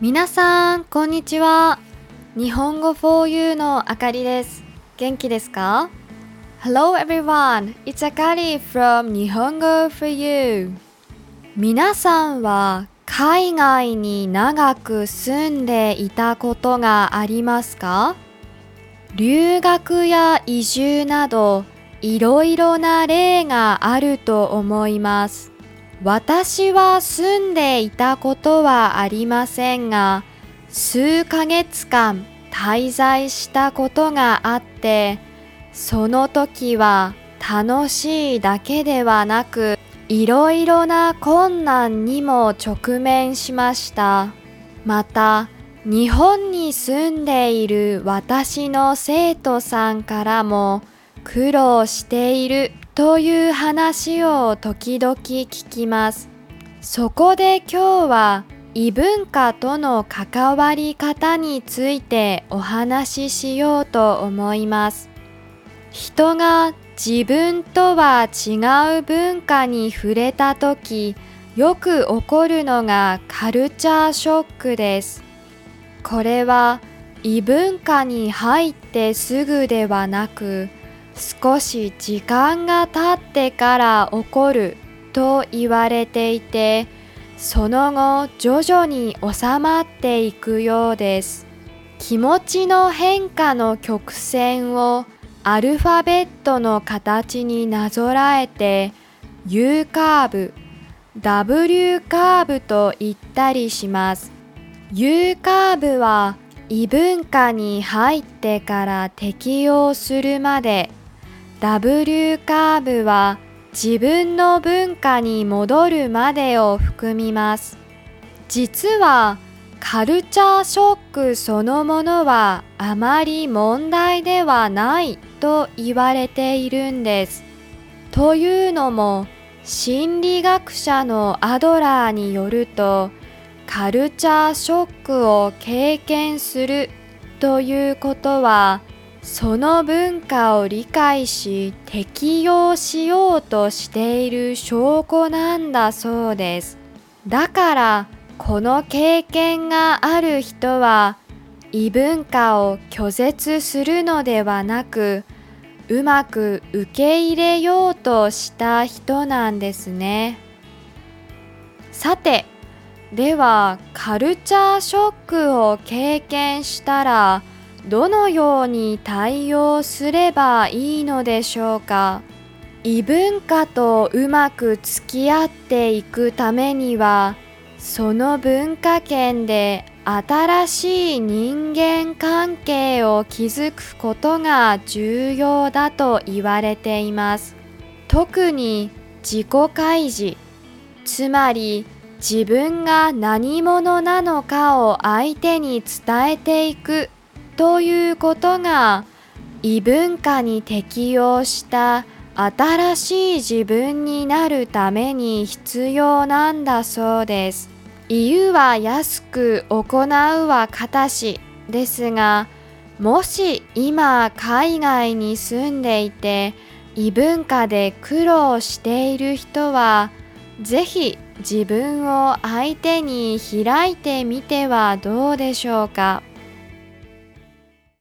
皆さん、こんにちは。日本語 for you のあかりです。元気ですか ?Hello everyone, it's Akari from 日本語 for you. 皆さんは海外に長く住んでいたことがありますか？留学や移住などいろいろな例があると思います。私は住んでいたことはありませんが、数ヶ月間滞在したことがあって、その時は楽しいだけではなく、いろいろな困難にも直面しました。また、日本に住んでいる私の生徒さんからも苦労しているという話を時々聞きます。そこで今日は異文化との関わり方についてお話ししようと思います。人が自分とは違う文化に触れた時よく起こるのがカルチャーショックです。これは異文化に入ってすぐではなく少し時間が経ってから起こると言われていてその後徐々に収まっていくようです。気持ちの変化の曲線をアルファベットの形になぞらえて U カーブ W カーブと言ったりします。U カーブは異文化に入ってから適用するまで W カーブは自分の文化に戻るまでを含みます。実はカルチャーショックそのものはあまり問題ではないと言われているんです。というのも心理学者のアドラーによるとカルチャーショックを経験するということはその文化を理解し適用しようとしている証拠なんだそうです。だからこの経験がある人は異文化を拒絶するのではなくうまく受け入れようとした人なんですね。さてではカルチャーショックを経験したらどのように対応すればいいのでしょうか？異文化とうまく付き合っていくためにはその文化圏で新しい人間関係を築くことが重要だと言われています。特に自己開示つまり自分が何者なのかを相手に伝えていくということが異文化に適応した新しい自分になるために必要なんだそうです。言うは安く行うは形しですがもし今海外に住んでいて異文化で苦労している人はぜひ自分を相手に開いてみてはどうでしょうか。